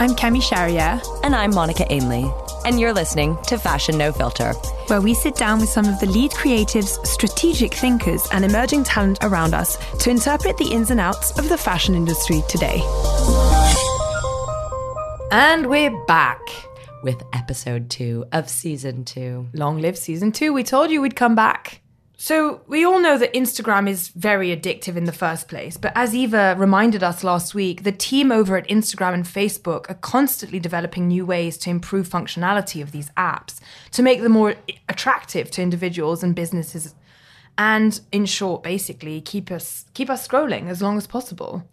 I'm Camille Charrière, And I'm Monica Ainley. And you're listening to Fashion No Filter. where we sit down with some of the lead creatives, strategic thinkers, and emerging talent around us to interpret the ins and outs of the fashion industry today. And we're back. with episode two of season two. Long live season two. We told you we'd come back. So, we all know that Instagram is very addictive in the first place, but as Eva reminded us last week, the team over at Instagram and Facebook are constantly developing new ways to improve functionality of these apps to make them more attractive to individuals and businesses and in short basically keep us keep us scrolling as long as possible.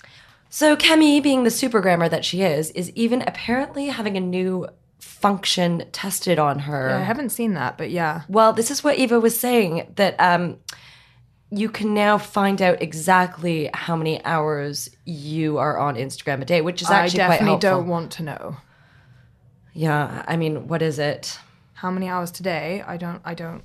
So Camille, being the super grammar that she is, is even apparently having a new function tested on her. I haven't seen that, but yeah. Well, this is what Eva was saying that um, you can now find out exactly how many hours you are on Instagram a day, which is I actually quite definitely don't want to know. Yeah, I mean, what is it? how many hours today i don't i don't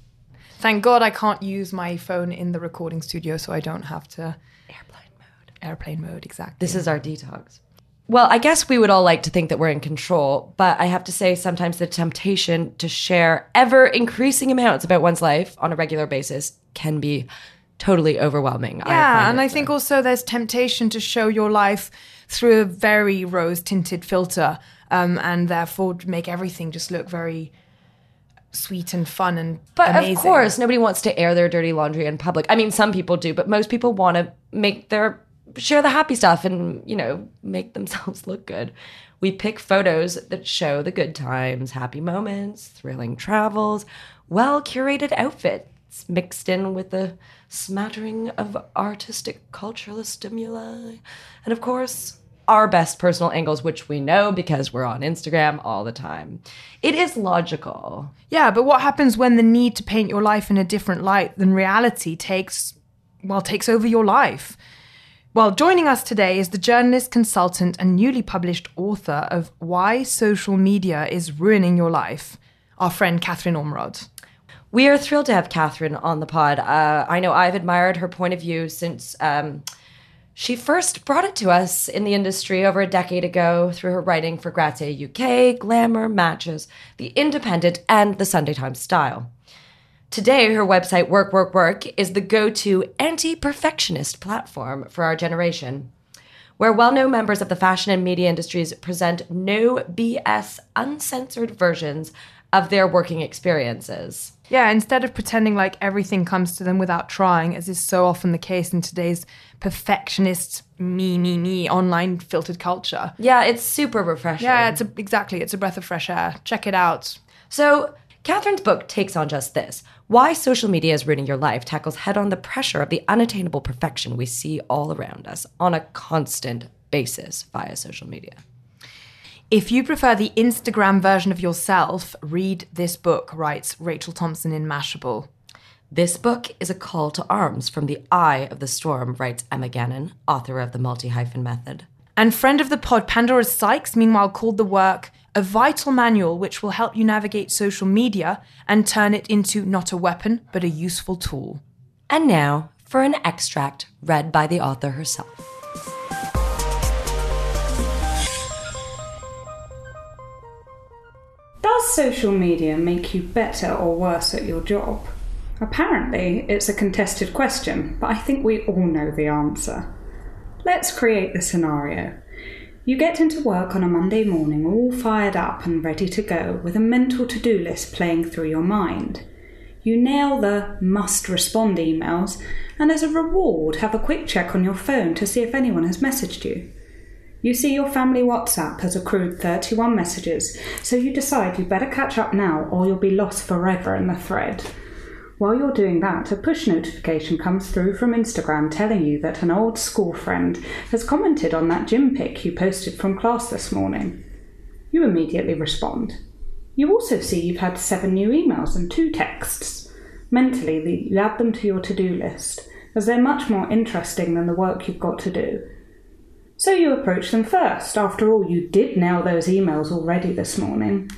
thank god i can't use my phone in the recording studio so i don't have to Airplane mode. airplane mode exactly This is our detox. Well, I guess we would all like to think that we're in control, but I have to say sometimes the temptation to share ever increasing amounts about one's life on a regular basis can be totally overwhelming. Yeah find and i so. think also there's temptation to show your life through a very rose tinted filter um, and therefore make everything just look very sweet and fun and But amazing. of course, nobody wants to air their dirty laundry in public. I mean, some people do, but most people want to make their share the happy stuff and, you know, make themselves look good. We pick photos that show the good times, happy moments, thrilling travels, well curated outfits mixed in with a smattering of artistic cultural stimuli. And of course, our best personal angles, which we know because we're on Instagram all the time. It is logical. Yeah, but what happens when the need to paint your life in a different light than reality takes, well, takes over your life? Well, joining us today is the journalist, consultant, and newly published author of Why Social Media is Ruining Your Life, our friend Katherine Ormerod. We are thrilled to have Katherine on the pod. Uh, I know I've admired her point of view since um, she first brought it to us in the industry over a decade ago through her writing for Grazia UK, Glamour, Matches, The Independent, and The Sunday Times Style. Today, her website, Work, Work, Work, is the go to anti perfectionist platform for our generation, where well known members of the fashion and media industries present no BS, uncensored versions of their working experiences. Yeah, instead of pretending like everything comes to them without trying, as is so often the case in today's perfectionist, me, me, me online filtered culture. Yeah, it's super refreshing. Yeah, it's a, exactly. It's a breath of fresh air. Check it out. So, Katherine's book takes on just this. Why Social Media is Ruining Your Life tackles head on the pressure of the unattainable perfection we see all around us on a constant basis via social media. If you prefer the Instagram version of yourself, read this book, writes Rachel Thompson in Mashable. This book is a call to arms from the eye of the storm, writes Emma Gannon, author of The Multi Hyphen Method. And friend of the pod, Pandora Sykes, meanwhile, called the work a vital manual which will help you navigate social media and turn it into not a weapon, but a useful tool. And now for an extract read by the author herself. Does social media make you better or worse at your job? Apparently, it's a contested question, but I think we all know the answer. Let's create the scenario. You get into work on a Monday morning all fired up and ready to go, with a mental to do list playing through your mind. You nail the must respond emails, and as a reward, have a quick check on your phone to see if anyone has messaged you. You see your family WhatsApp has accrued 31 messages, so you decide you better catch up now or you'll be lost forever in the thread. While you're doing that, a push notification comes through from Instagram telling you that an old school friend has commented on that gym pic you posted from class this morning. You immediately respond. You also see you've had seven new emails and two texts. Mentally, you add them to your to do list, as they're much more interesting than the work you've got to do. So you approach them first. After all, you did nail those emails already this morning.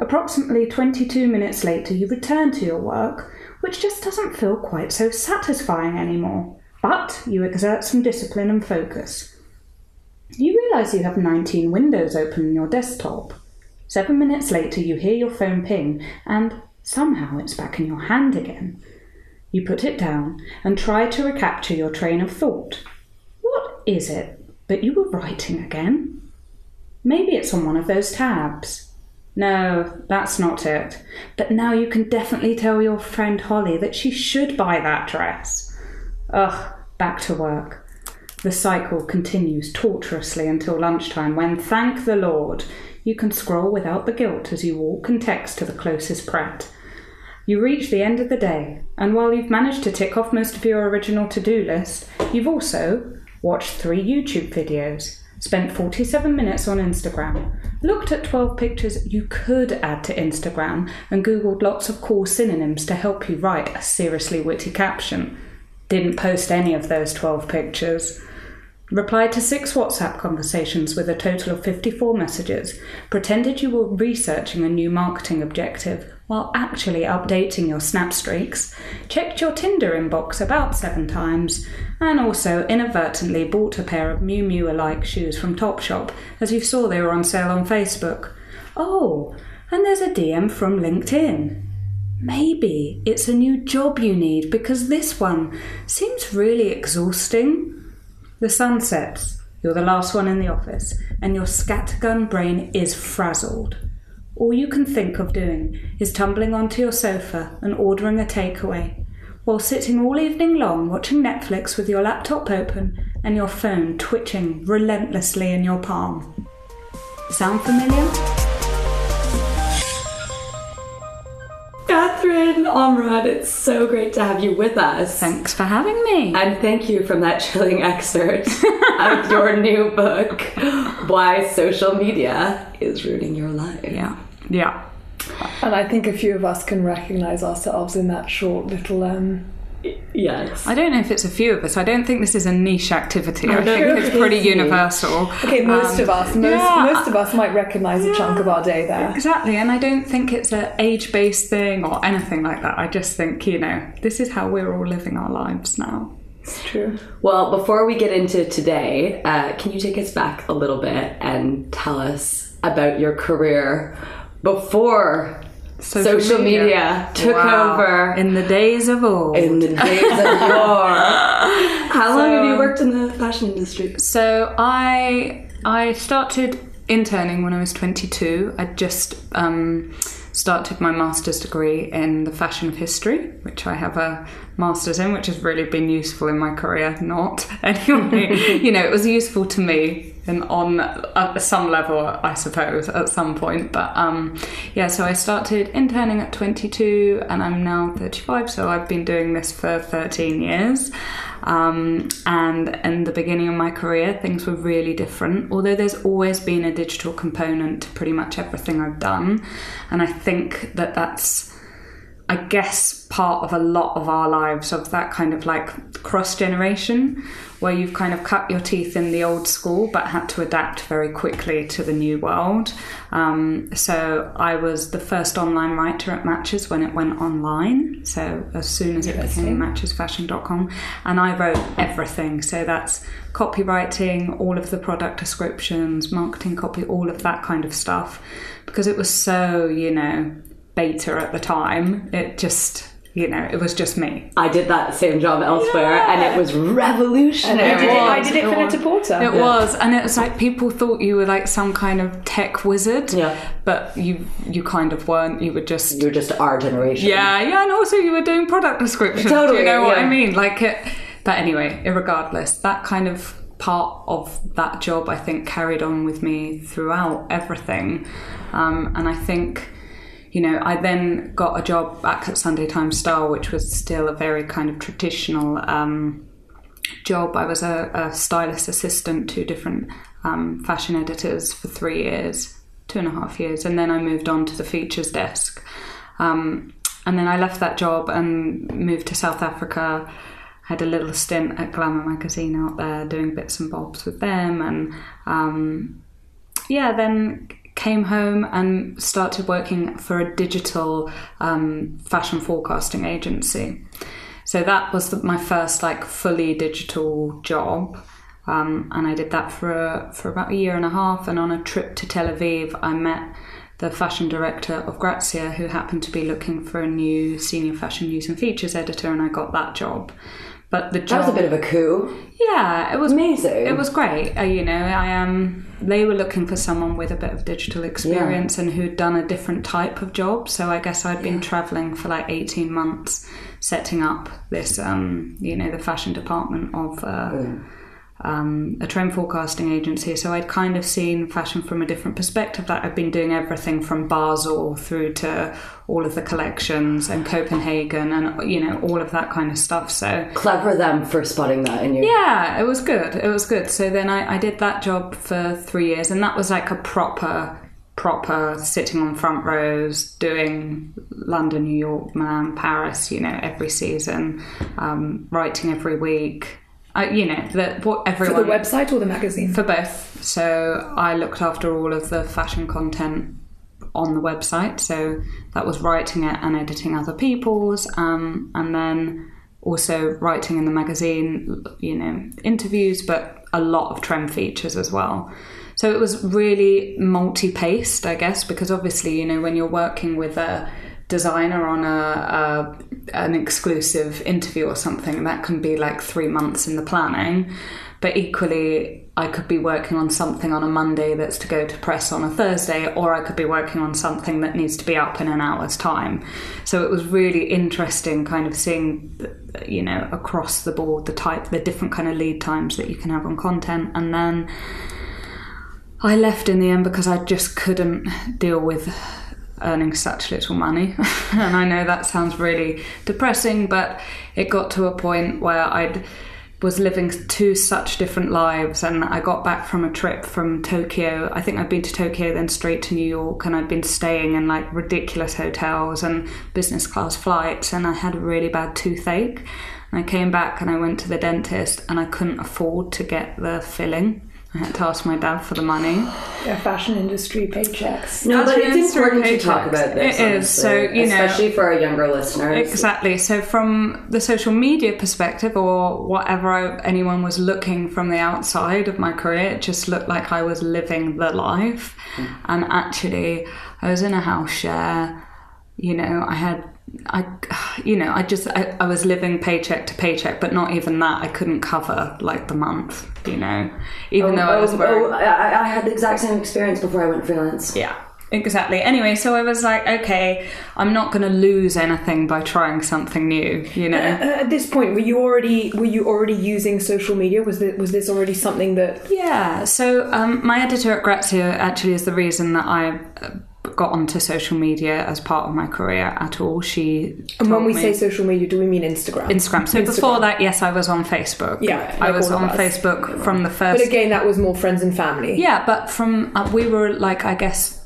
Approximately 22 minutes later, you return to your work, which just doesn't feel quite so satisfying anymore. But you exert some discipline and focus. You realise you have 19 windows open on your desktop. Seven minutes later, you hear your phone ping, and somehow it's back in your hand again. You put it down and try to recapture your train of thought. What is it but you were writing again. Maybe it's on one of those tabs. No, that's not it. But now you can definitely tell your friend Holly that she should buy that dress. Ugh, back to work. The cycle continues tortuously until lunchtime when, thank the Lord, you can scroll without the guilt as you walk and text to the closest Pret. You reach the end of the day, and while you've managed to tick off most of your original to do list, you've also, watched three YouTube videos, spent 47 minutes on Instagram, looked at 12 pictures you could add to Instagram, and Googled lots of cool synonyms to help you write a seriously witty caption. Didn't post any of those 12 pictures. Replied to six WhatsApp conversations with a total of 54 messages, pretended you were researching a new marketing objective while actually updating your snap streaks, checked your Tinder inbox about seven times, and also inadvertently bought a pair of Miu Miu alike shoes from Topshop as you saw they were on sale on Facebook. Oh, and there's a DM from LinkedIn. Maybe it's a new job you need because this one seems really exhausting. The sun sets, you're the last one in the office, and your scattergun brain is frazzled. All you can think of doing is tumbling onto your sofa and ordering a takeaway, while sitting all evening long watching Netflix with your laptop open and your phone twitching relentlessly in your palm. Sound familiar? Katherine Ormerod, it's so great to have you with us. Thanks for having me. And thank you from that chilling excerpt of your new book, Why Social Media is Ruining Your Life. Yeah. Yeah. And I think a few of us can recognize ourselves in that short little um, Yes. I don't know if it's a few of us. I don't think this is a niche activity. I think it's pretty universal. Okay, most Um, of us, most, yeah. most of us might recognise a chunk of our day there. Exactly, and I don't think it's an age based thing or anything like that. I just think, you know, this is how we're all living our lives now. It's true. Well, before we get into today, uh, can you take us back a little bit and tell us about your career before social, media. took Wow. over In the days of old. in the days of yore? How long have you worked in the fashion industry? So I I started interning when I was 22. I just um, started my master's degree in the fashion of history, which I have a master's in, which has really been useful in my career. Not anyway, you know, it was useful to me on uh, some level, I suppose, at some point. But um, yeah, so I started interning at 22, and I'm now 35. So I've been doing this for 13 years. Um, and in the beginning of my career, things were really different. Although there's always been a digital component to pretty much everything I've done, and I think that that's I guess part of a lot of our lives of that kind of like cross generation where you've kind of cut your teeth in the old school but had to adapt very quickly to the new world. Um, so I was the first online writer at Matches when it went online. So as soon as it became matchesfashion.com, and I wrote everything. So that's copywriting, all of the product descriptions, marketing copy, all of that kind of stuff because it was so, you know, beta at the time. It just You know, it was just me. I did that same job elsewhere, and it was revolutionary. I did it, I did it It for was. Netta Porter. It was, and it was like people thought you were like some kind of tech wizard. Yeah. But you you kind of weren't. You were just You're just our generation. yeah, yeah, and also you were doing product descriptions. Do Totally, you know what yeah. I mean? Like it. But anyway, irregardless, that kind of part of that job I think carried on with me throughout everything, um, and I think. You know, I then got a job back at Sunday Times Style, which was still a very kind of traditional um, job. I was a, a stylist assistant to different um, fashion editors for three years, two and a half years, and then I moved on to the features desk. Um, and then I left that job and moved to South Africa. Had a little stint at Glamour magazine out there, doing bits and bobs with them, and um, yeah, then came home and started working for a digital um, fashion forecasting agency. So that was the, my first like fully digital job. Um, and I did that for a, for about a year and a half. And on a trip to Tel Aviv, I met the fashion director of Grazia, who happened to be looking for a new senior fashion news and features editor, and I got that job. But the That job was a bit of a coup. yeah, it was Amazing. It was great. Uh, you know, I um, they were looking for someone with a bit of digital experience and who'd done a different type of job. So I guess I'd been traveling for like eighteen months, setting up this, um, you know, the fashion department of. Uh, um, a trend forecasting agency, so I'd kind of seen fashion from a different perspective. That I'd been doing everything from Basel through to all of the collections and Copenhagen and you know all of that kind of stuff. So Clever them for spotting that in you. yeah, it was good. It was good. So then I, I did that job for three years, and that was like a proper, proper sitting on front rows, doing London, New York, Milan, Paris. You know, every season, um, writing every week. Uh, you know, that what everyone For the website or the magazine? for both. So I looked after all of the fashion content on the website. So that was writing it and editing other people's, um, and then also writing in the magazine, you know, interviews, but a lot of trend features as well. So it was really multi paced, I guess, because obviously, you know, when you're working with a designer on a, a an exclusive interview or something that can be like three months in the planning. But equally i could be working on something on a monday that's to go to press on a thursday or i could be working on something that needs to be up in an hour's time. So it was really interesting kind of seeing you know across the board the type the different kind of lead times that you can have on content. And then I left in the end because I just couldn't deal with earning such little money. and I know that sounds really depressing, but it got to a point where I'd was living two such different lives and I got back from a trip from Tokyo. I think I'd been to Tokyo then straight to New York and I'd been staying in like ridiculous hotels and business class flights and I had a really bad toothache. And I came back and I went to the dentist and I couldn't afford to get the filling. I had to ask my dad for the money. Yeah, fashion industry paychecks. No, but it's important to paychecks. talk about this. It is. So, honestly, you know- especially for our younger listeners. Exactly. So, from the social media perspective, or whatever I, anyone was looking from the outside of my career, it just looked like I was living the life. Mm. And actually, I was in a house share. You know, I had, I, you know, I just, I, I was living paycheck to paycheck, but not even that. I couldn't cover like the month. You know, even though I was oh, wearing. oh, I, I had the exact same experience before I went freelance. Yeah, exactly. Anyway, so I was like, okay, I'm not going to lose anything by trying something new, you know? Uh, at this point, were you already were you already using social media? Was this, was this already something that? Yeah, so um, my editor at Grazia actually is the reason that I uh, got onto social media as part of my career at all. She And when we say social media, do we mean Instagram? Instagram. So before that, yes, I was on Facebook. Yeah, I like was on us. Facebook from the first. But again, that was more friends and family. Yeah, but from uh, we were like I guess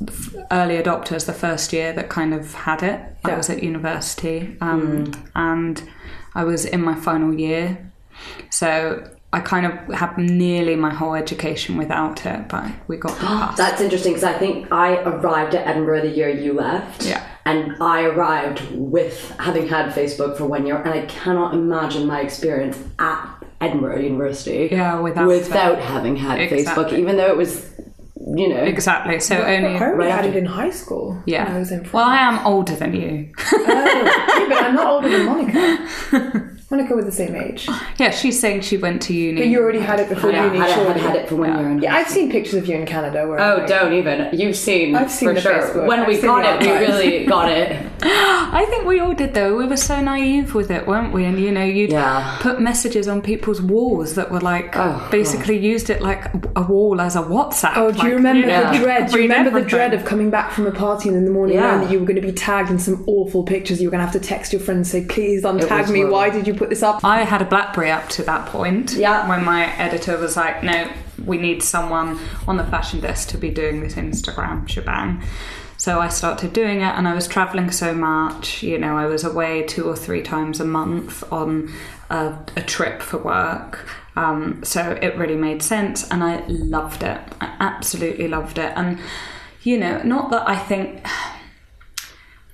early adopters the first year that kind of had it. I was at university, um, and I was in my final year, so I kind of had nearly my whole education without it. But we got the pass. That's interesting because I think I arrived at Edinburgh the year you left. Yeah. And I arrived with having had Facebook for one year, and I cannot imagine my experience at Edinburgh University. Yeah, without without having had Facebook, even though it was you know. Exactly. So only. I only Right had it in high school. Yeah. when I was in well, I am older than you. Oh, yeah, but I'm not older than Monica. Monica was the same age. yeah, she's saying she went to uni. But you already had it before Yeah, uni, had, it, surely. had, had it for when you were in Yeah, I've seen pictures of you in Canada. Where Oh, like- don't even. You've seen, I've seen for the sure. Facebook. When I've we got it, we really got it. I think we all did though. We were so naive with it, weren't we? And you know, you'd Yeah. put messages on people's walls that were like Oh, basically used it like a wall as a WhatsApp. Oh, do like, you remember know, the dread? Do you read remember the dread of coming back from a party and in the morning Yeah. knowing that you were going to be tagged in some awful pictures? You were going to have to text your friend and say, "Please untag was me. horrible. Why did you put this up?" I had a BlackBerry up to that point. Yeah. When my editor was like, no, we need someone on the fashion desk to be doing this Instagram shebang. So I started doing it, and I was traveling so much. You know, I was away two or three times a month on a, a trip for work. Um, so it really made sense, and I loved it. I absolutely loved it. And, you know, not that I think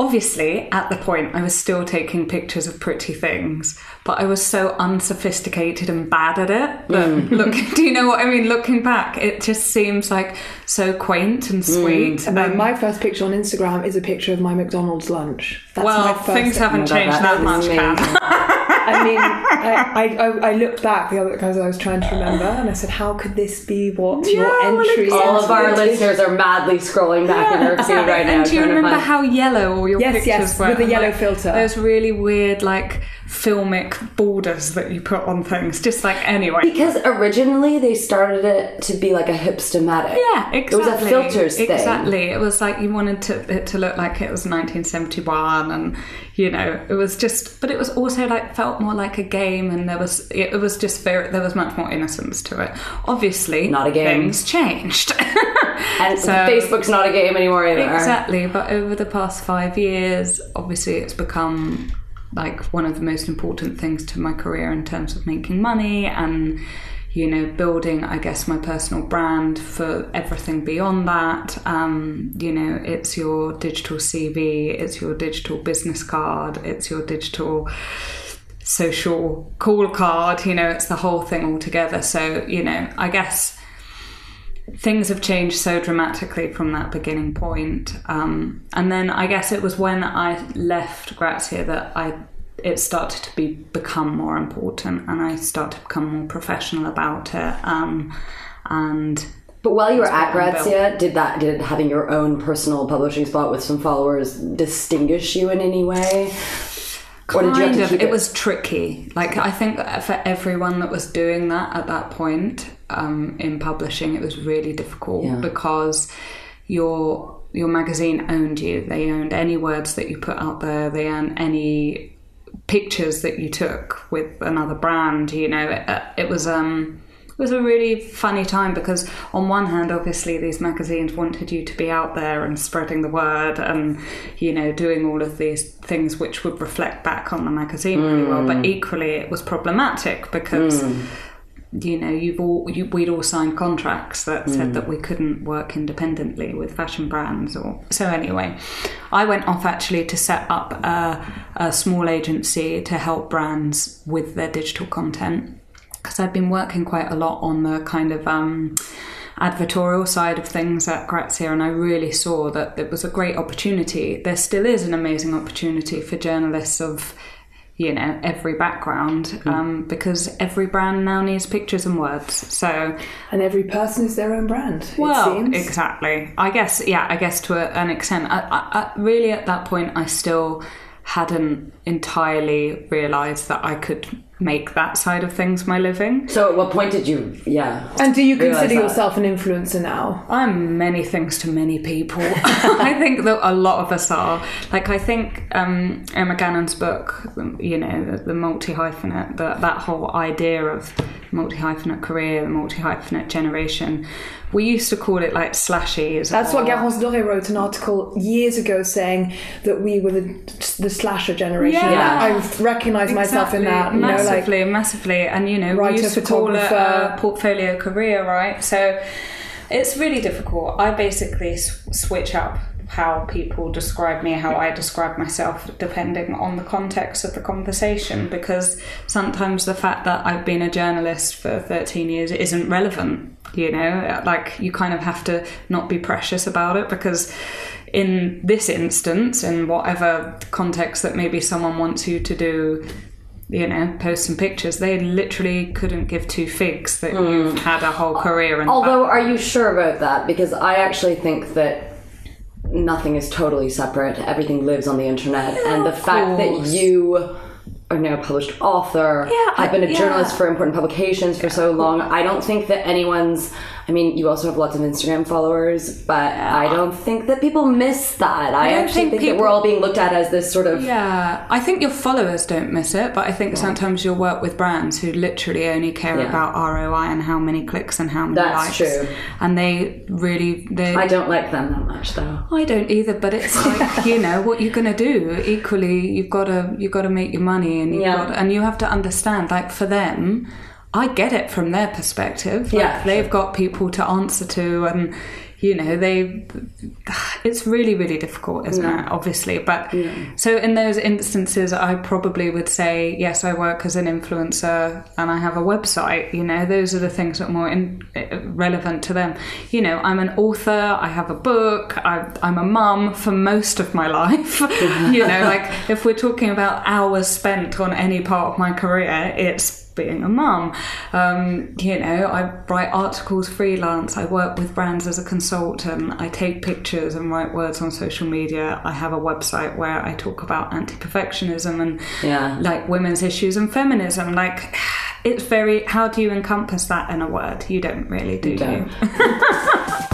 obviously at the point I was still taking pictures of pretty things, but I was so unsophisticated and bad at it that look do you know what I mean? Looking back, it just seems like so quaint and sweet. And Um, my first picture on Instagram is a picture of my McDonald's lunch. That's my well, things haven't changed that that much. I mean, I, I, I, I looked back the other because I was trying to remember, and I said, "How could this be what your Yeah, well, entry?" All of our listeners are madly scrolling back in their feed right now. And do you remember how yellow all your Yes, pictures yes, were? with the yellow like, filter. Those really weird, like filmic borders that you put on things. Just like anyway. Because originally they started it to be like a Hipstamatic. Yeah, exactly. It was a filters thing. Exactly. It was like you wanted to, it to look like it was 1971, and you know, it was just. But it was also like felt more like a game, and there was it, it was just very there was much more innocence to it. Obviously, Not a game. Things changed. And So- Facebook's not a game anymore either. Exactly, but over the past five years, obviously it's become like one of the most important things to my career in terms of making money and you know building i guess my personal brand for everything beyond that. Um, you know it's your digital cv it's your digital business card it's your digital social call card you know it's the whole thing all together so you know i guess things have changed so dramatically from that beginning point. Um, and then I guess it was when I left Grazia that I it started to be become more important, and I started to become more professional about it. Um, and But while you were at Grazia, did that did having your own personal publishing spot with some followers distinguish you in any way? Or did you have kind of. keep it was tricky. Like i think for everyone that was doing that at that point um, in publishing it was really difficult Yeah. because your your magazine owned you. They owned any words that you put out there. They owned any pictures that you took with another brand you know. It, it was um it was a really funny time because on one hand obviously these magazines wanted you to be out there and spreading the word and you know doing all of these things which would reflect back on the magazine really well. But mm. equally it was problematic because mm. you know you've all you, we'd all signed contracts that said mm. that we couldn't work independently with fashion brands or so anyway i went off actually to set up a, a small agency to help brands with their digital content because I'd been working quite a lot on the kind of um, advertorial side of things at Grazia, and I really saw that it was a great opportunity. There still is an amazing opportunity for journalists of, you know, every background, um, because every brand now needs pictures and words. So, and every person is their own brand. it well, seems. exactly. I guess, yeah, I guess to a, an extent. I, I, I, really, at that point, I still hadn't entirely realised that I could make that side of things my living. So at what point did you yeah. And do you Realise consider that. yourself an influencer now? I'm many things to many people. I think that a lot of us are. Like, I think um, Emma Gannon's book, you know, the, the multi hyphenate, that that whole idea of multi hyphenate career, multi hyphenate generation, we used to call it like slashies. That's what Garance Doré wrote an article years ago saying that we were the, the slasher generation. Yeah. I recognise myself in that. You know, like massively, massively, and you know, Writer, we used to call it a portfolio career, right? So it's really difficult. I basically s- switch up how people describe me, how I describe myself, depending on the context of the conversation. Because sometimes the fact that I've been a journalist for 13 years isn't relevant, you know? Like, you kind of have to not be precious about it because in this instance, in whatever context that maybe someone wants you to do you know, post some pictures. They literally couldn't give two figs that hmm. you've had a whole career. Although, are you sure about that? Because I actually think that nothing is totally separate. Everything lives on the internet, and the fact that you are now a published author, Yeah, have been a I- journalist for important publications for so long. I don't think that anyone's. I mean, you also have lots of Instagram followers, but I don't think that people miss that. I, don't actually think think, that we're all being looked at as this sort of. Yeah, I think your followers don't miss it, but I think sometimes you'll work with brands who literally only care Yeah. about ROI and how many clicks and how many That's likes. true. And they really they I don't like them that much, though. I don't either, but it's like you know what you're gonna do. Equally, you've got to you've got to make your money, and you've Yeah. got and you have to understand. Like for them, I get it from their perspective. Like, Yeah, they've got people to answer to, and you know they. It's really really difficult, isn't it? Obviously, but so in those instances, I probably would say yes. I work as an influencer, and I have a website. You know, those are the things that are more in, relevant to them. You know, I'm an author. I have a book. I, I'm a mum for most of my life. you know, like if we're talking about hours spent on any part of my career, it's being a mum. Um, you know, I write articles freelance. I work with brands as a consultant. I take pictures and write words on social media. I have a website where I talk about anti-perfectionism and Yeah. like women's issues and feminism. Like, it's very. How do you encompass that in a word? You don't really, do you? don't.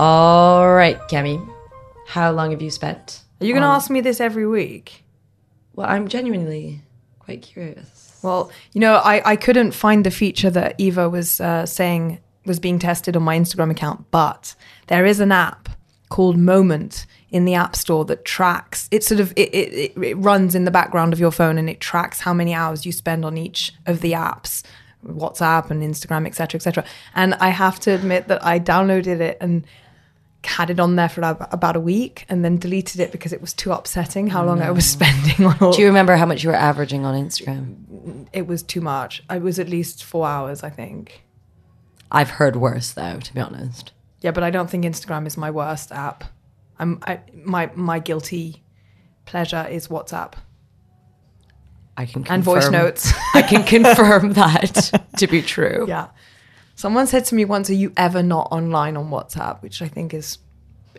All right, Cami. How long have you spent? Are you going to ask me this every week? Well, I'm genuinely quite curious. Well, you know, I, I couldn't find the feature that Eva was uh, saying was being tested on my Instagram account, but there is an app called Moment in the App Store that tracks. It sort of it, it, it, it runs in the background of your phone and it tracks how many hours you spend on each of the apps, WhatsApp and Instagram, etc., etc. And I have to admit that I downloaded it and had it on there for about a week and then deleted it because it was too upsetting how long I was mm. spending on all Do you remember how much you were averaging on Instagram? it was too much. It was at least four hours, I think. I've heard worse, though, to be honest. Yeah, but I don't think Instagram is my worst app. I'm I, my my guilty pleasure is WhatsApp I can and voice notes. I can confirm that to be true. yeah. Someone said to me once, "Are you ever not online on WhatsApp?" Which I think is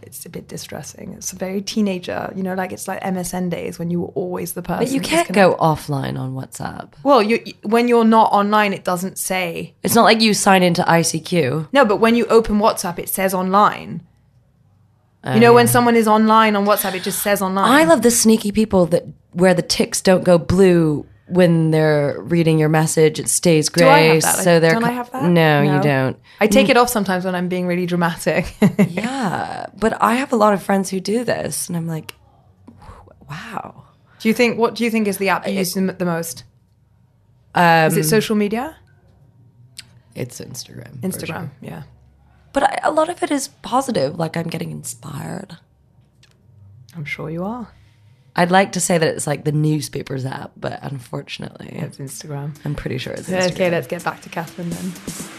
it's a bit distressing. It's a very teenager, you know, like it's like MSN days when you were always the person. But you can't go offline on WhatsApp. Well, you when you're not online, it doesn't say It's not like you sign into ICQ. no. But when you open WhatsApp, it says online. you know, oh, when someone is online on WhatsApp, it just says online. I love the sneaky people that where the ticks don't go blue when they're reading your message. It stays gray. Do I have that? So they're don't I have that? No, you don't. I take it off sometimes when I'm being really dramatic. Yeah, but I have a lot of friends who do this, and I'm like, wow. do you think? What do you think is the app you use the the most? Um, Is it social media? It's Instagram. Instagram. sure. Yeah. But I, a lot of it is positive. Like I'm getting inspired. I'm sure you are. I'd like to say that it's like the newspapers app, but unfortunately, It's Instagram. I'm pretty sure it's Instagram. Okay, let's get back to Katherine then.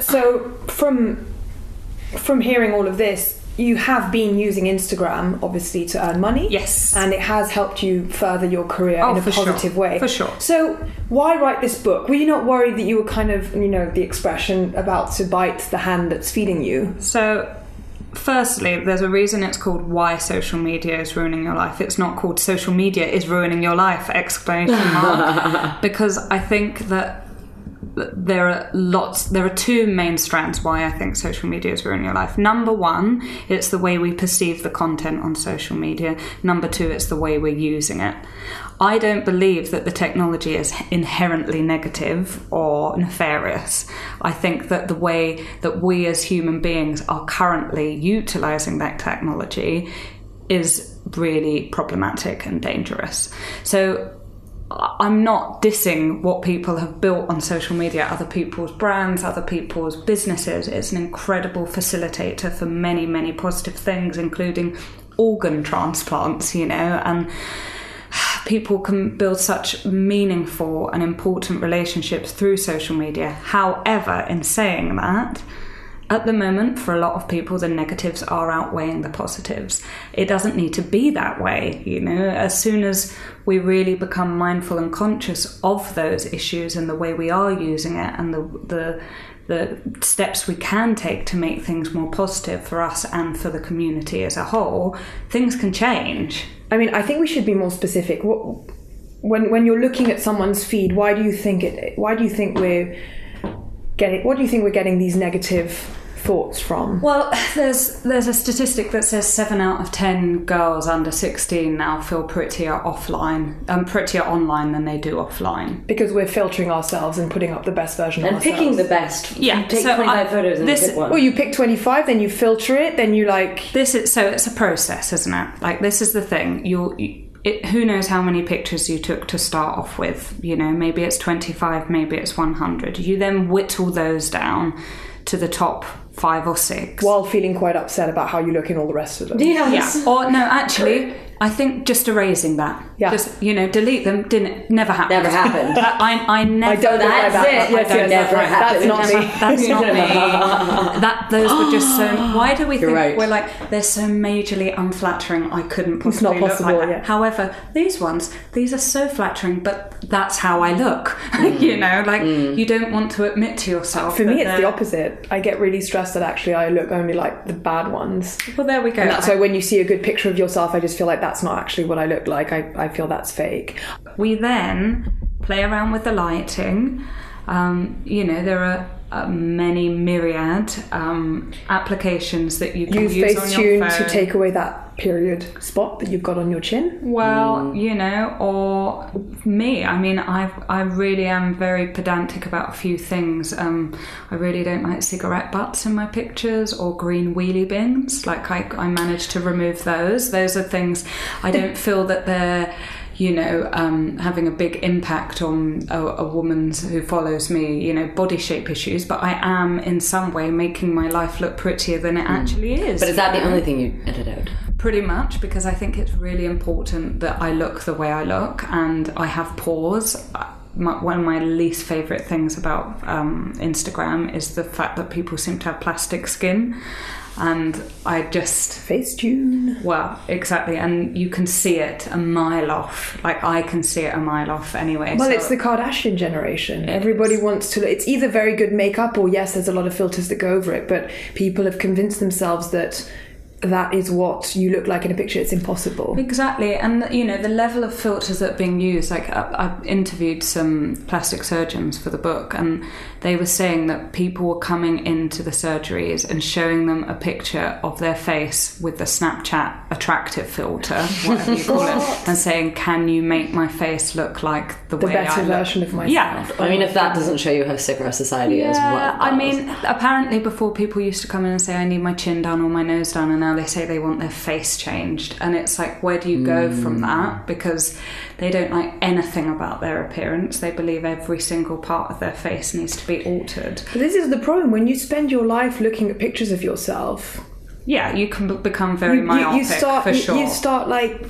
So from from hearing all of this, you have been using Instagram obviously to earn money. Yes. And it has helped you further your career Oh, in a for sure. positive way. For sure. So why write this book? Were you not worried that you were kind of, you know, the expression about to bite the hand that's feeding you? So, firstly, there's a reason it's called "Why Social Media is Ruining Your Life." It's not called "Social Media is Ruining Your Life!" Exclamation mark. because I think that there are lots. There are two main strands why I think social media is ruining your life. Number one, it's the way we perceive the content on social media. Number two, it's the way we're using it. I don't believe that the technology is inherently negative or nefarious. I think that the way that we as human beings are currently utilizing that technology is really problematic and dangerous. So I'm not dissing what people have built on social media, other people's brands, other people's businesses. It's an incredible facilitator for many, many positive things, including organ transplants, you know, and people can build such meaningful and important relationships through social media. However, in saying that, at the moment, for a lot of people, the negatives are outweighing the positives. It doesn't need to be that way, you know. As soon as we really become mindful and conscious of those issues and the way we are using it and the the the steps we can take to make things more positive for us and for the community as a whole, things can change. I mean, I think we should be more specific. What, when when you're looking at someone's feed, why do you think it? Why do you think we're getting? What do you think we're getting these negative thoughts from? Well, there's there's a statistic that says seven out of ten girls under sixteen now feel prettier offline, um, prettier online than they do offline. Because we're filtering ourselves and putting up the best version And of ourselves. picking the best. Yeah, You take so 25 I- photos and this- pick one. Well, you pick 25, then you filter it, then you like. This is so it's a process, isn't it? Like this is the thing. You'll. You, it, who knows how many pictures you took to start off with? You know, maybe it's 25, maybe it's 100. You then whittle those down to the top five or six. While feeling quite upset about how you look in all the rest of them. Yes. Yeah. Or no, actually, I think just erasing that. Yeah. Just you know, delete them. Didn't never happened. Never happened. I, I never. I don't know why That's that. it. Yes, Yes, yes, never that's, happened. that's not me. That's not me. That those were just so. Why do we think right. we're like they're so majorly unflattering? I couldn't It's not possibly look possible, like that. yeah. However, these ones, these are so flattering, but that's how I look. Mm. you know, like you don't want to admit to yourself. For me, it's the opposite. I get really stressed that actually I look only like the bad ones. Well, there we go. And that's why when you see a good picture of yourself, I just feel like that's not actually what I look like. I, I feel that's fake. We then play around with the lighting. Um, you know, there are uh, many myriad um, applications that you can Use use on your Facetune to take away that period spot that you've got on your chin. Well, you know, or me. I mean, I I really am very pedantic about a few things. Um, I really don't like cigarette butts in my pictures or green wheelie bins. Like I, I managed to remove those. Those are things I don't feel that they're. You know, um, having a big impact on a, a woman's who follows me. You know, body shape issues, but I am in some way making my life look prettier than it actually is. But is that the only thing you edit out? Pretty much, because I think it's really important that I look the way I look and I have pores. My, one of my least favourite things about um, Instagram is the fact that people seem to have plastic skin. And I just. Facetune. Well, exactly. And you can see it a mile off. Like, I can see it a mile off anyway. Well, so- it's the Kardashian generation. Everybody wants to. It's either very good makeup or yes, there's a lot of filters that go over it. But people have convinced themselves that that is what you look like in a picture. It's impossible. Exactly, and you know the level of filters that are being used. Like I, I interviewed some plastic surgeons for the book, and they were saying that people were coming into the surgeries and showing them a picture of their face with the Snapchat attractive filter, whatever you call it, and saying, "Can you make my face look like the, The way better I look?" version of myself. Yeah, I mean, if that doesn't show you how sick our society is, yeah, what I does? mean, apparently before people used to come in and say, I need my chin done or my nose done, and now they say they want their face changed. And it's like, where do you go from hmm. that? Because they don't like anything about their appearance. They believe every single part of their face needs to be altered. But this is the problem when you spend your life looking at pictures of yourself. Yeah, you can become very You, you, myopic you start for you, sure. you start like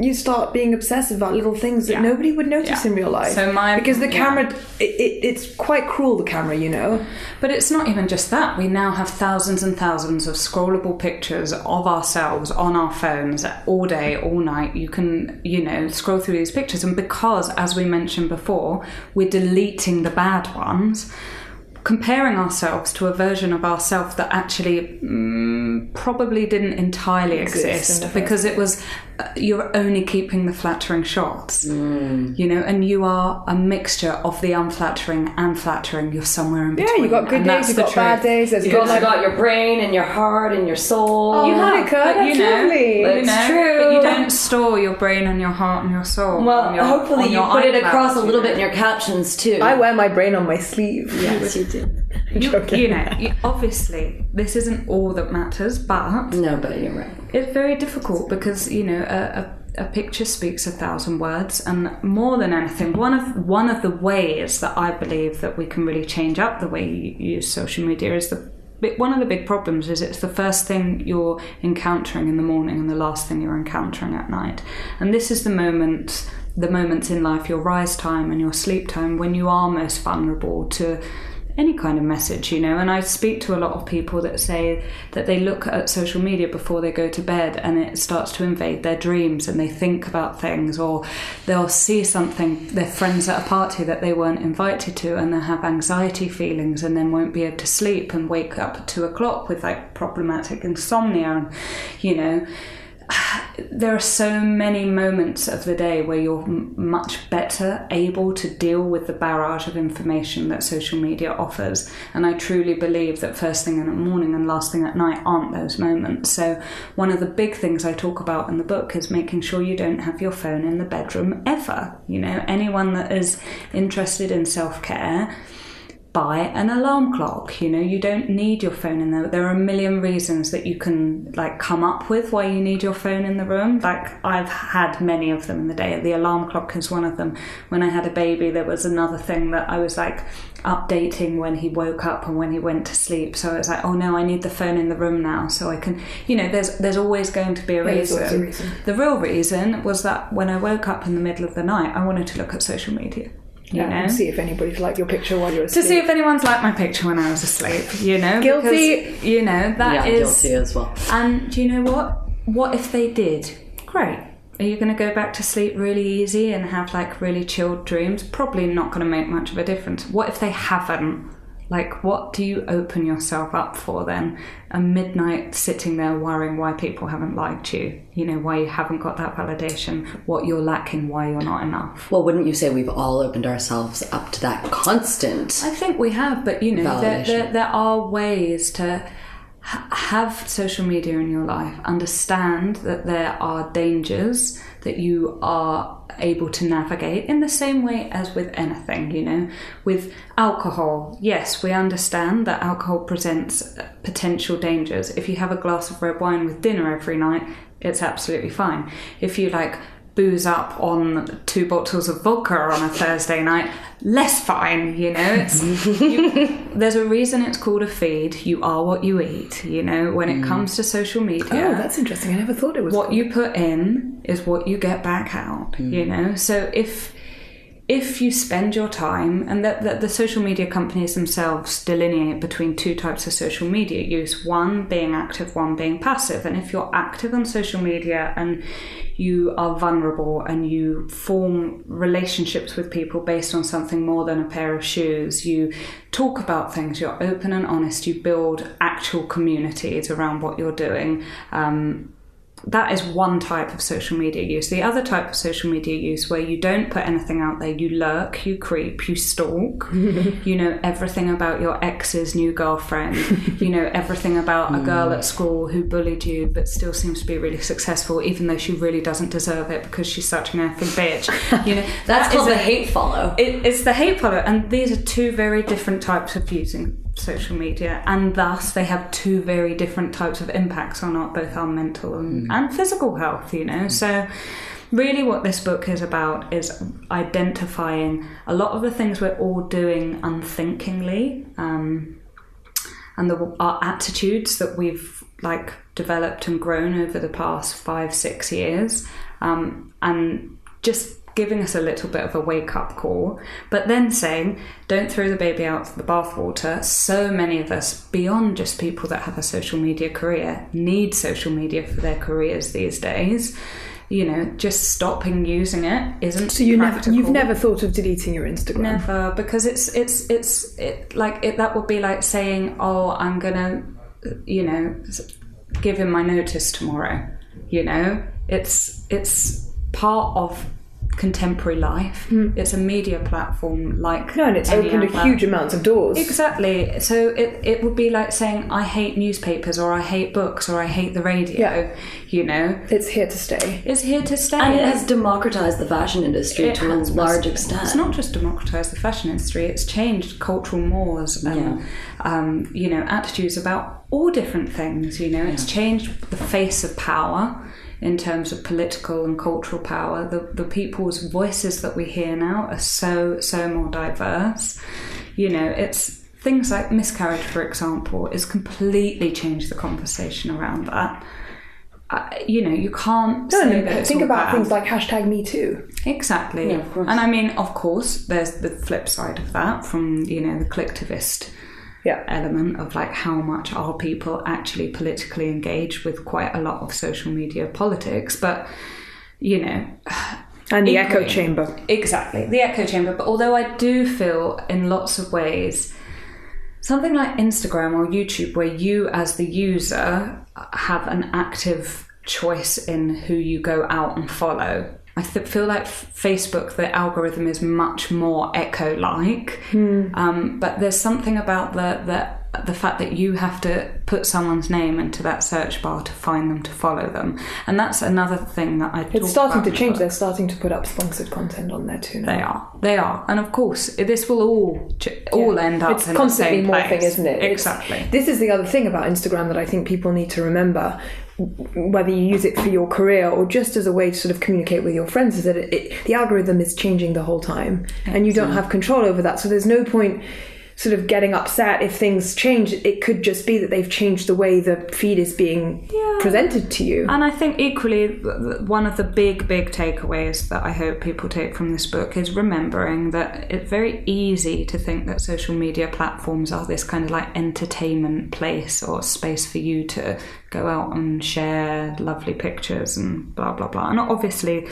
you start being obsessive about little things that Yeah. nobody would notice Yeah. in real life. So my- because the yeah. camera, it, it, it's quite cruel. The camera, you know. But it's not even just that. We now have thousands and thousands of scrollable pictures of ourselves on our phones all day, all night. You can, you know, scroll through these pictures. And because, as we mentioned before, we're deleting the bad ones, comparing ourselves to a version of ourselves that actually mm, probably didn't entirely Exist exist, because it was you're only keeping the flattering shots mm. you know and you are a mixture of the unflattering and flattering you're somewhere in between. Yeah, between you got good days, you the got bad days. There's You've good also like got your brain and your heart and your soul. You have it, Kurt. but you That's know, lovely. but you That's know, true. But you don't store your brain and your heart and your soul. Well, your, hopefully you put it across a little bit in your captions too. I wear my brain on my sleeve. Yes, you do. I'm. You know, you- obviously, this isn't all that matters, but No, but you're right. it's very difficult because you know a, a, a picture speaks a thousand words, and more than anything, one of one of the ways that I believe that we can really change up the way you use social media is the. But one of the big problems is it's the first thing you're encountering in the morning and the last thing you're encountering at night. And this is the moment, the moments in life, your rise time and your sleep time, when you are most vulnerable to any kind of message, you know. And I speak to a lot of people that say that they look at social media before they go to bed and it starts to invade their dreams and they think about things, or they'll see something, their friends at a party that they weren't invited to, and they'll have anxiety feelings and then won't be able to sleep and wake up at two o'clock with like problematic insomnia, and you know there are so many moments of the day where you're much better able to deal with the barrage of information that social media offers. And I truly believe that first thing in the morning and last thing at night aren't those moments. So, one of the big things I talk about in the book is making sure you don't have your phone in the bedroom ever. You know, anyone that is interested in self care buy an alarm clock. You know, you don't need your phone in there. There are a million reasons that you can like come up with why you need your phone in the room. Like I've had many of them in the day. The alarm clock is one of them. When I had a baby, there was another thing that I was like updating when he woke up and when he went to sleep. So it's like, oh no, I need the phone in the room now so I can you know, there's there's always going to be a reason. a reason. The real reason was that when I woke up in the middle of the night, I wanted to look at social media. You Yeah, know? and see if anybody's liked your picture while you're to see if anyone's liked my picture when I was asleep, you know? Guilty. Because, you know, that yeah, is. guilty as well. And do you know what? What if they did? Great. Are you going to go back to sleep really easy and have like really chilled dreams? Probably not going to make much of a difference. What if they haven't? Like, what do you open yourself up for then? A midnight sitting there worrying why people haven't liked you, you know, why you haven't got that validation, what you're lacking, why you're not enough. Well, wouldn't you say we've all opened ourselves up to that constant? I think we have, but you know, there, there, there are ways to ha- have social media in your life, understand that there are dangers that you are able to navigate in the same way as with anything, you know. With alcohol, yes, we understand that alcohol presents potential dangers. If you have a glass of red wine with dinner every night, it's absolutely fine. If you like booze up on two bottles of vodka on a Thursday night, less fine, you know. It's you, there's a reason it's called a feed. You are what you eat, you know. When it mm. comes to social media, oh, that's interesting. I never thought it was. what you put in is what you get back out, you mm. know. So if if you spend your time, and that, that the social media companies themselves delineate between two types of social media use one being active, one being passive. And if you're active on social media and you are vulnerable and you form relationships with people based on something more than a pair of shoes, you talk about things, you're open and honest, you build actual communities around what you're doing. Um, that is one type of social media use. The other type of social media use, where you don't put anything out there, you lurk, you creep, you stalk, you know everything about your ex's new girlfriend, you know everything about a girl at mm. school who bullied you but still seems to be really successful, even though she really doesn't deserve it because she's such an effing bitch. You know That's that called the hate follow. it, it's the hate follow, and these are two very different types of using social media, and thus they have two very different types of impacts on our, both our mental and, and physical health. You know, so really what this book is about is identifying a lot of the things we're all doing unthinkingly. Um, and the, our attitudes that we've like developed and grown over the past five six years um, and just giving us a little bit of a wake up call but then saying don't throw the baby out with the bathwater so many of us beyond just people that have a social media career need social media for their careers these days you know just stopping using it isn't So You never, you've never thought of deleting your Instagram? Never, because it's it's it's it like it, that would be like saying, "Oh, I'm gonna, you know, give him my notice tomorrow." You know, it's it's part of contemporary life. It's a media platform like No, and it's any opened a huge amounts of doors. Exactly. So it, it would be like saying I hate newspapers or I hate books or I hate the radio. Yeah. You know, It's here to stay. it's here to stay. And it has democratized the fashion industry It to a large massively. extent. It's not just democratized the fashion industry; it's changed cultural mores and um, you know attitudes about all different things. You know, it's changed the face of power in terms of political and cultural power. The the people's voices that we hear now are so so more diverse. You know, it's things like miscarriage, for example, is completely changed the conversation around that. Uh, you know, you can't No, say and that it's think about bad. things like hashtag Me Too. Exactly. Yeah. And I mean, of course, there's the flip side of that from, you know, the collectivist Yeah. element of like how much are people actually politically engaged with quite a lot of social media politics. But, you know, And the echo chamber. Exactly, the echo chamber. But although I do feel in lots of ways, something like Instagram or YouTube, where you as the user have an active choice in who you go out and follow. I th- feel like f- Facebook, the algorithm is much more echo like, um, but there's something about the, the the fact that you have to put someone's name into that search bar to find them to follow them, and that's another thing that I. It's starting to change. They're starting to put up sponsored content on there too now. They are. They are. And of course, this will all ch- all Yeah. end up It's in constantly the same morphing, place. isn't it? It's- Exactly. this is the other thing about Instagram that I think people need to remember, whether you use it for your career or just as a way to sort of communicate with your friends, is that it, it, the algorithm is changing the whole time, and you don't have control over that. So there's no point sort of getting upset if things change. It could just be that they've changed the way the feed is being presented to you. And I think equally, one of the big, big takeaways that I hope people take from this book is remembering that it's very easy to think that social media platforms are this kind of like entertainment place or space for you to go out and share lovely pictures and blah, blah, blah. And obviously,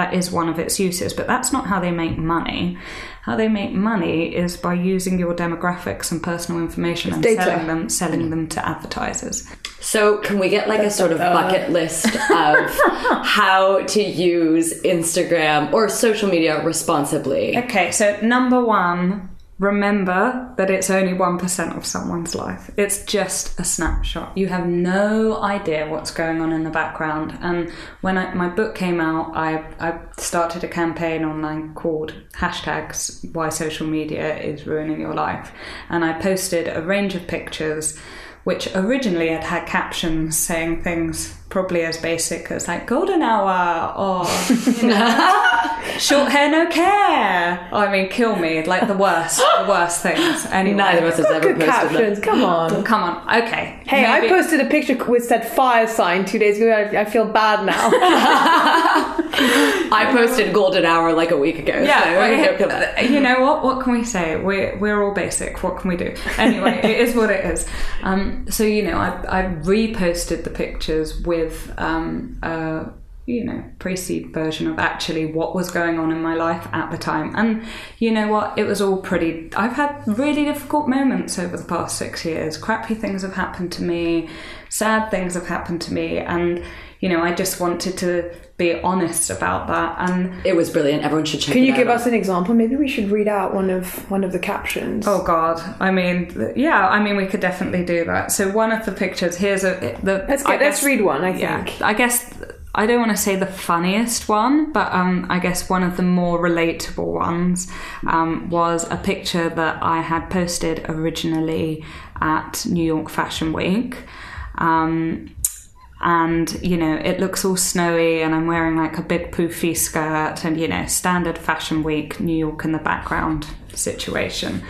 that is one of its uses, but that's not how they make money. How they make money is by using your demographics and personal information and data. selling them, selling them to advertisers. So, can we get like a sort of bucket uh. list of how to use Instagram or social media responsibly? Okay, so number one, remember that it's only 1% of someone's life. It's just a snapshot. You have no idea what's going on in the background. And when I, my book came out, I, I started a campaign online called hashtags why social media is ruining your life. And I posted a range of pictures which originally had had captions saying things probably as basic as like golden hour or you know, short hair no care I mean, kill me. Like the worst, the worst things. Anyway. Neither of us has ever Good posted captions. that. Come on. Come on. Okay. Hey, I posted a picture with said fire sign two days ago. I, I feel bad now. I posted golden hour like a week ago. Yeah, so well, don't feel bad. you know what? What can we say? We're we're all basic. What can we do? Anyway, it is what it is. Um, so you know, I I reposted the pictures with um uh you know pre-seed version of actually what was going on in my life at the time, and you know what? It was all pretty. I've had really difficult moments over the past six years. Crappy things have happened to me. Sad things have happened to me, and you know, I just wanted to be honest about that and It was brilliant. Everyone should check it out. Can it you out. give us an example? Maybe we should read out one of one of the captions. Oh God! I mean, yeah. I mean, we could definitely do that. So one of the pictures here's a the. Let's I get, let's read one. I think. Yeah. I guess I don't want to say the funniest one, but um, I guess one of the more relatable ones um, was a picture that I had posted originally at New York Fashion Week. Um, and you know it looks all snowy and i'm wearing like a big poofy skirt and you know standard fashion week new york in the background situation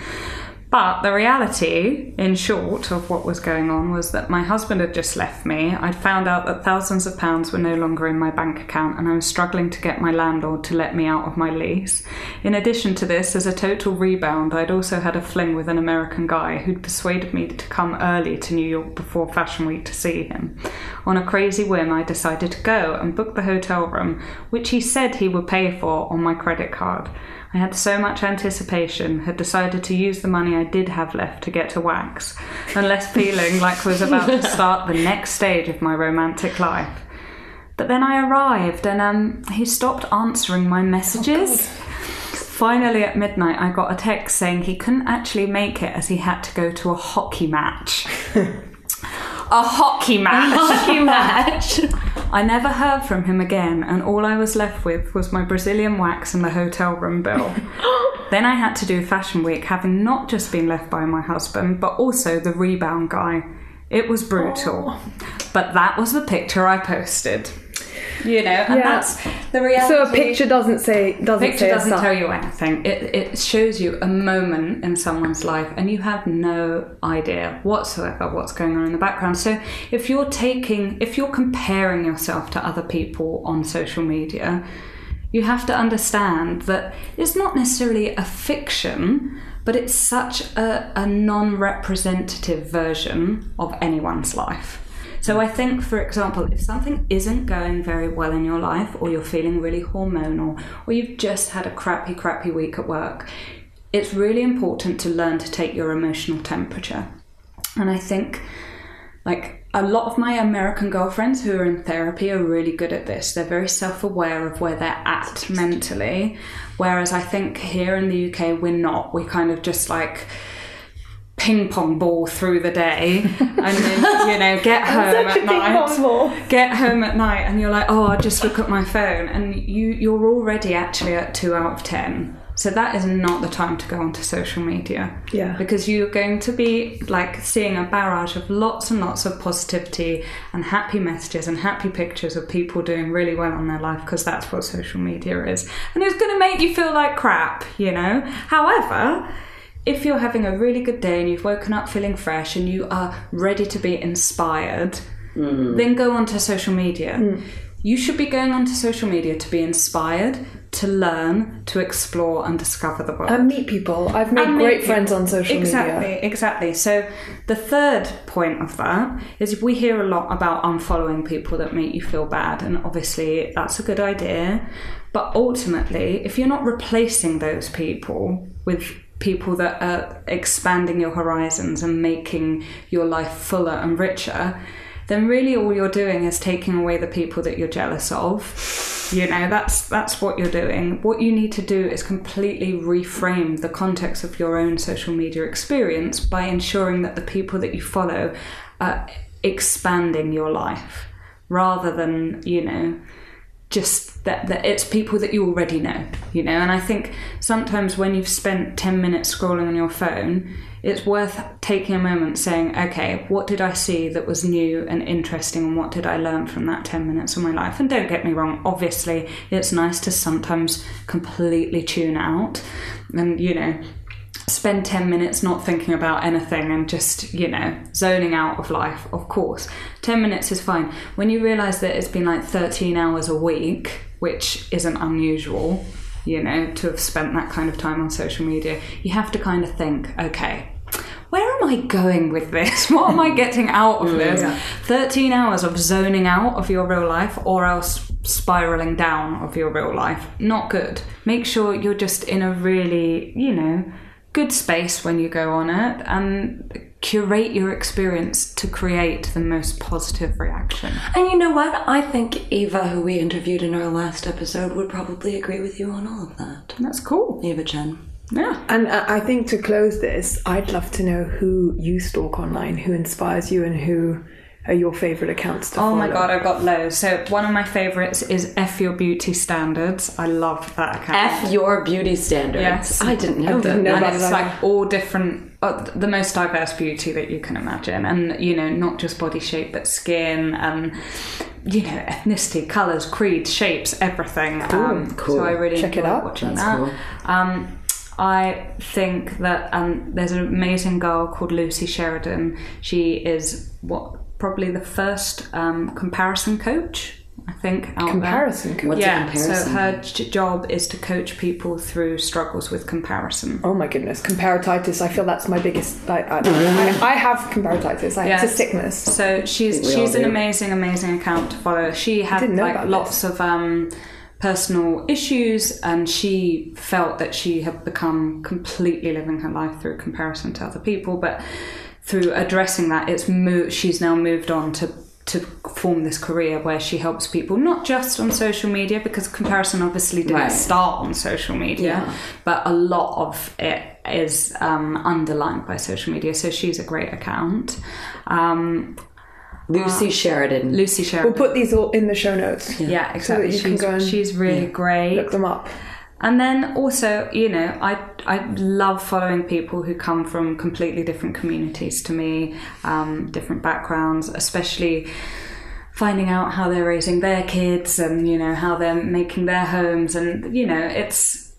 but the reality in short of what was going on was that my husband had just left me. I'd found out that thousands of pounds were no longer in my bank account and i was struggling to get my landlord to let me out of my lease. In addition to this as a total rebound i'd also had a fling with an american guy who'd persuaded me to come early to new york before fashion week to see him. On a crazy whim, I decided to go and book the hotel room, which he said he would pay for on my credit card. I had so much anticipation, had decided to use the money I did have left to get to wax, and less feeling like I was about to start the next stage of my romantic life. But then I arrived and um, he stopped answering my messages. Finally, at midnight, I got a text saying he couldn't actually make it as he had to go to a hockey match. a hockey match. A Hockey match. I never heard from him again, and all I was left with was my Brazilian wax and the hotel room bill. then I had to do Fashion Week, having not just been left by my husband, but also the rebound guy. It was brutal. Oh. But that was the picture I posted. You know, and Yeah. that's the reality. So a picture doesn't say doesn't Picture say doesn't tell you anything. It, it shows you a moment in someone's life, and you have no idea whatsoever what's going on in the background. So, if you're taking, if you're comparing yourself to other people on social media, you have to understand that it's not necessarily a fiction, but it's such a, a non representative version of anyone's life. So I think, for example, if something isn't going very well in your life, or you're feeling really hormonal, or you've just had a crappy, crappy week at work, it's really important to learn to take your emotional temperature. And I think, like, a lot of my American girlfriends who are in therapy are really good at this. They're very self aware of where they're at mentally. Whereas I think here in the UK, we're not. We kind of just like, ping pong ball through the day and then you know get home at ping pong ball. night get home at night and you're like oh i'll just look at my phone. And you you're already actually at 2 out of 10 so that is not the time to go onto social media. Yeah. because you're going to be like seeing a barrage of lots and lots of positivity and happy messages and happy pictures of people doing really well on their life because that's what social media is. And it's going to make you feel like crap you know? However if you're having a really good day and you've woken up feeling fresh and you are ready to be inspired, mm. then go onto social media. Mm. You should be going onto social media to be inspired, to learn, to explore and discover the world. And meet people. I've made And great meet friends on social exactly, media. Exactly, exactly. So the third point of that is we hear a lot about unfollowing people that make you feel bad, and obviously that's a good idea. But ultimately, if you're not replacing those people with people that are expanding your horizons and making your life fuller and richer, then really all you're doing is taking away the people that you're jealous of. You know, that's that's what you're doing. What you need to do is completely reframe the context of your own social media experience by ensuring that the people that you follow are expanding your life rather than, you know, just that, that it's people that you already know, you know. And I think sometimes when you've spent 10 minutes scrolling on your phone, it's worth taking a moment saying, okay, what did I see that was new and interesting, and what did I learn from that 10 minutes of my life? And don't get me wrong, obviously, it's nice to sometimes completely tune out and, you know, spend 10 minutes not thinking about anything and just, you know, zoning out of life, of course. 10 minutes is fine. When you realize that it's been like 13 hours a week, which isn't unusual, you know, to have spent that kind of time on social media, you have to kind of think, okay, where am I going with this? What am I getting out of this? 13 hours of zoning out of your real life or else spiraling down of your real life. Not good. Make sure you're just in a really, you know, good space when you go on it and curate your experience to create the most positive reaction. And you know what? I think Eva, who we interviewed in our last episode, would probably agree with you on all of that. That's cool. Eva Chen. Yeah. And uh, I think to close this, I'd love to know who you stalk online, who inspires you, and who are your favorite accounts to Oh follow. my god, I've got loads. So one of my favorites is F Your Beauty Standards. I love that account. F your beauty standards. Yes. I didn't know I didn't that. know and about it's that. like all different uh, the most diverse beauty that you can imagine and you know not just body shape but skin and you know ethnicity colors creeds shapes everything um, cool. so i really Check it enjoy out. watching That's that cool. um, I think that um, there's an amazing girl called Lucy Sheridan. She is what probably the first um, comparison coach. I think out there. Comparison coach. What's yeah, comparison? so her j- job is to coach people through struggles with comparison. Oh my goodness, comparatitis. I feel that's my biggest. Like, I, I, I have comparatitis. I, It's a sickness. So she's she's an amazing, amazing account to follow. She had like lots this. of um, personal issues, and she felt that she had become completely living her life through comparison to other people. But through addressing that, it's mo- she's now moved on to to form this career where she helps people not just on social media because comparison obviously didn't Right. start on social media Yeah. but a lot of it is um, underlined by social media so she's a great account um, Lucy Sheridan. Lucy Sheridan We'll put these all in the show notes. yeah, exactly. you can she's, go and- she's really great. Look them up. And then also, you know, I I love following people who come from completely different communities to me, um, different backgrounds, especially finding out how they're raising their kids and you know how they're making their homes. And you know it's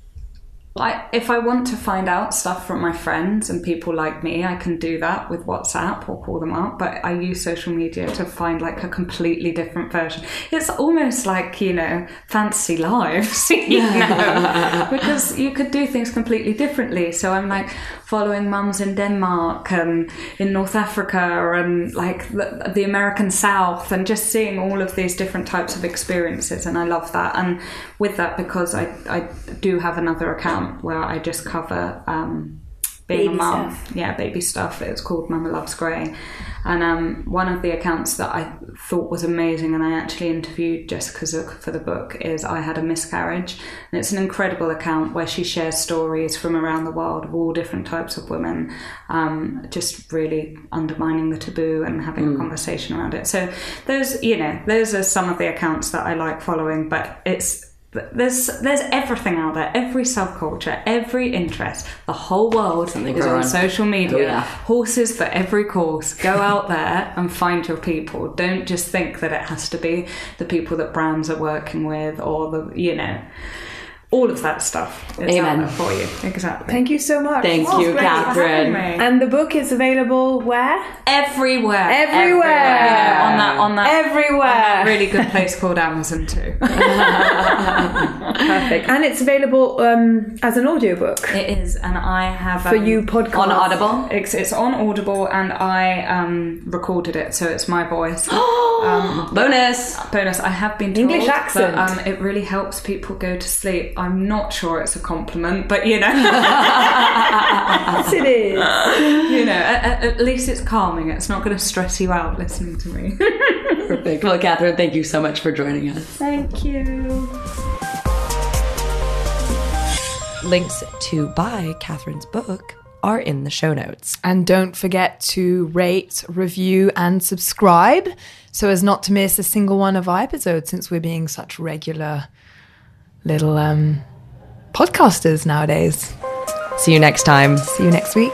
I, if I want to find out stuff from my friends and people like me, I can do that with WhatsApp or call them up. But I use social media to find like a completely different version. It's almost like, you know, fantasy lives, you know, because you could do things completely differently. So I'm like following mums in Denmark and in North Africa and like the, the American South and just seeing all of these different types of experiences. And I love that. And with that, because I, I do have another account where I just cover um, being Baby a mum. Yeah, baby stuff. It's called Mama Loves Grey. And um, one of the accounts that I thought was amazing, and I actually interviewed Jessica Zucker for the book, is I Had a Miscarriage. And it's an incredible account where she shares stories from around the world of all different types of women, um, just really undermining the taboo and having a conversation around it. So those, you know, those are some of the accounts that I like following, but it's there's there's everything out there, every subculture, every interest, the whole world Something is on social media. Oh, yeah. Horses for every course. Go out there and find your people. Don't just think that it has to be the people that brands are working with or the you know all of that stuff. It's out Amen. there for you. Exactly. Thank you so much. Thank Oh, you, Katherine. And the book is available where? Everywhere. Everywhere. Yeah, on that on that Everywhere. on that really good place called Amazon too. Perfect. And it's available um, as an audiobook It is, and I have for um, you podcast. On Audible. It's, it's on Audible, and I um, recorded it, so it's my voice. Bonus. Bonus, I have been told English accent. that um, it really helps people go to sleep. I'm not sure it's a compliment, but you know, Yes, it is. you know, at, at- at least it's calming. It's not going to stress you out listening to me. Perfect. Well, Katherine, thank you so much for joining us. Thank you. Links to buy Katherine's book are in the show notes. And don't forget to rate, review, and subscribe so as not to miss a single one of our episodes since we're being such regular little um, podcasters nowadays. See you next time. See you next week.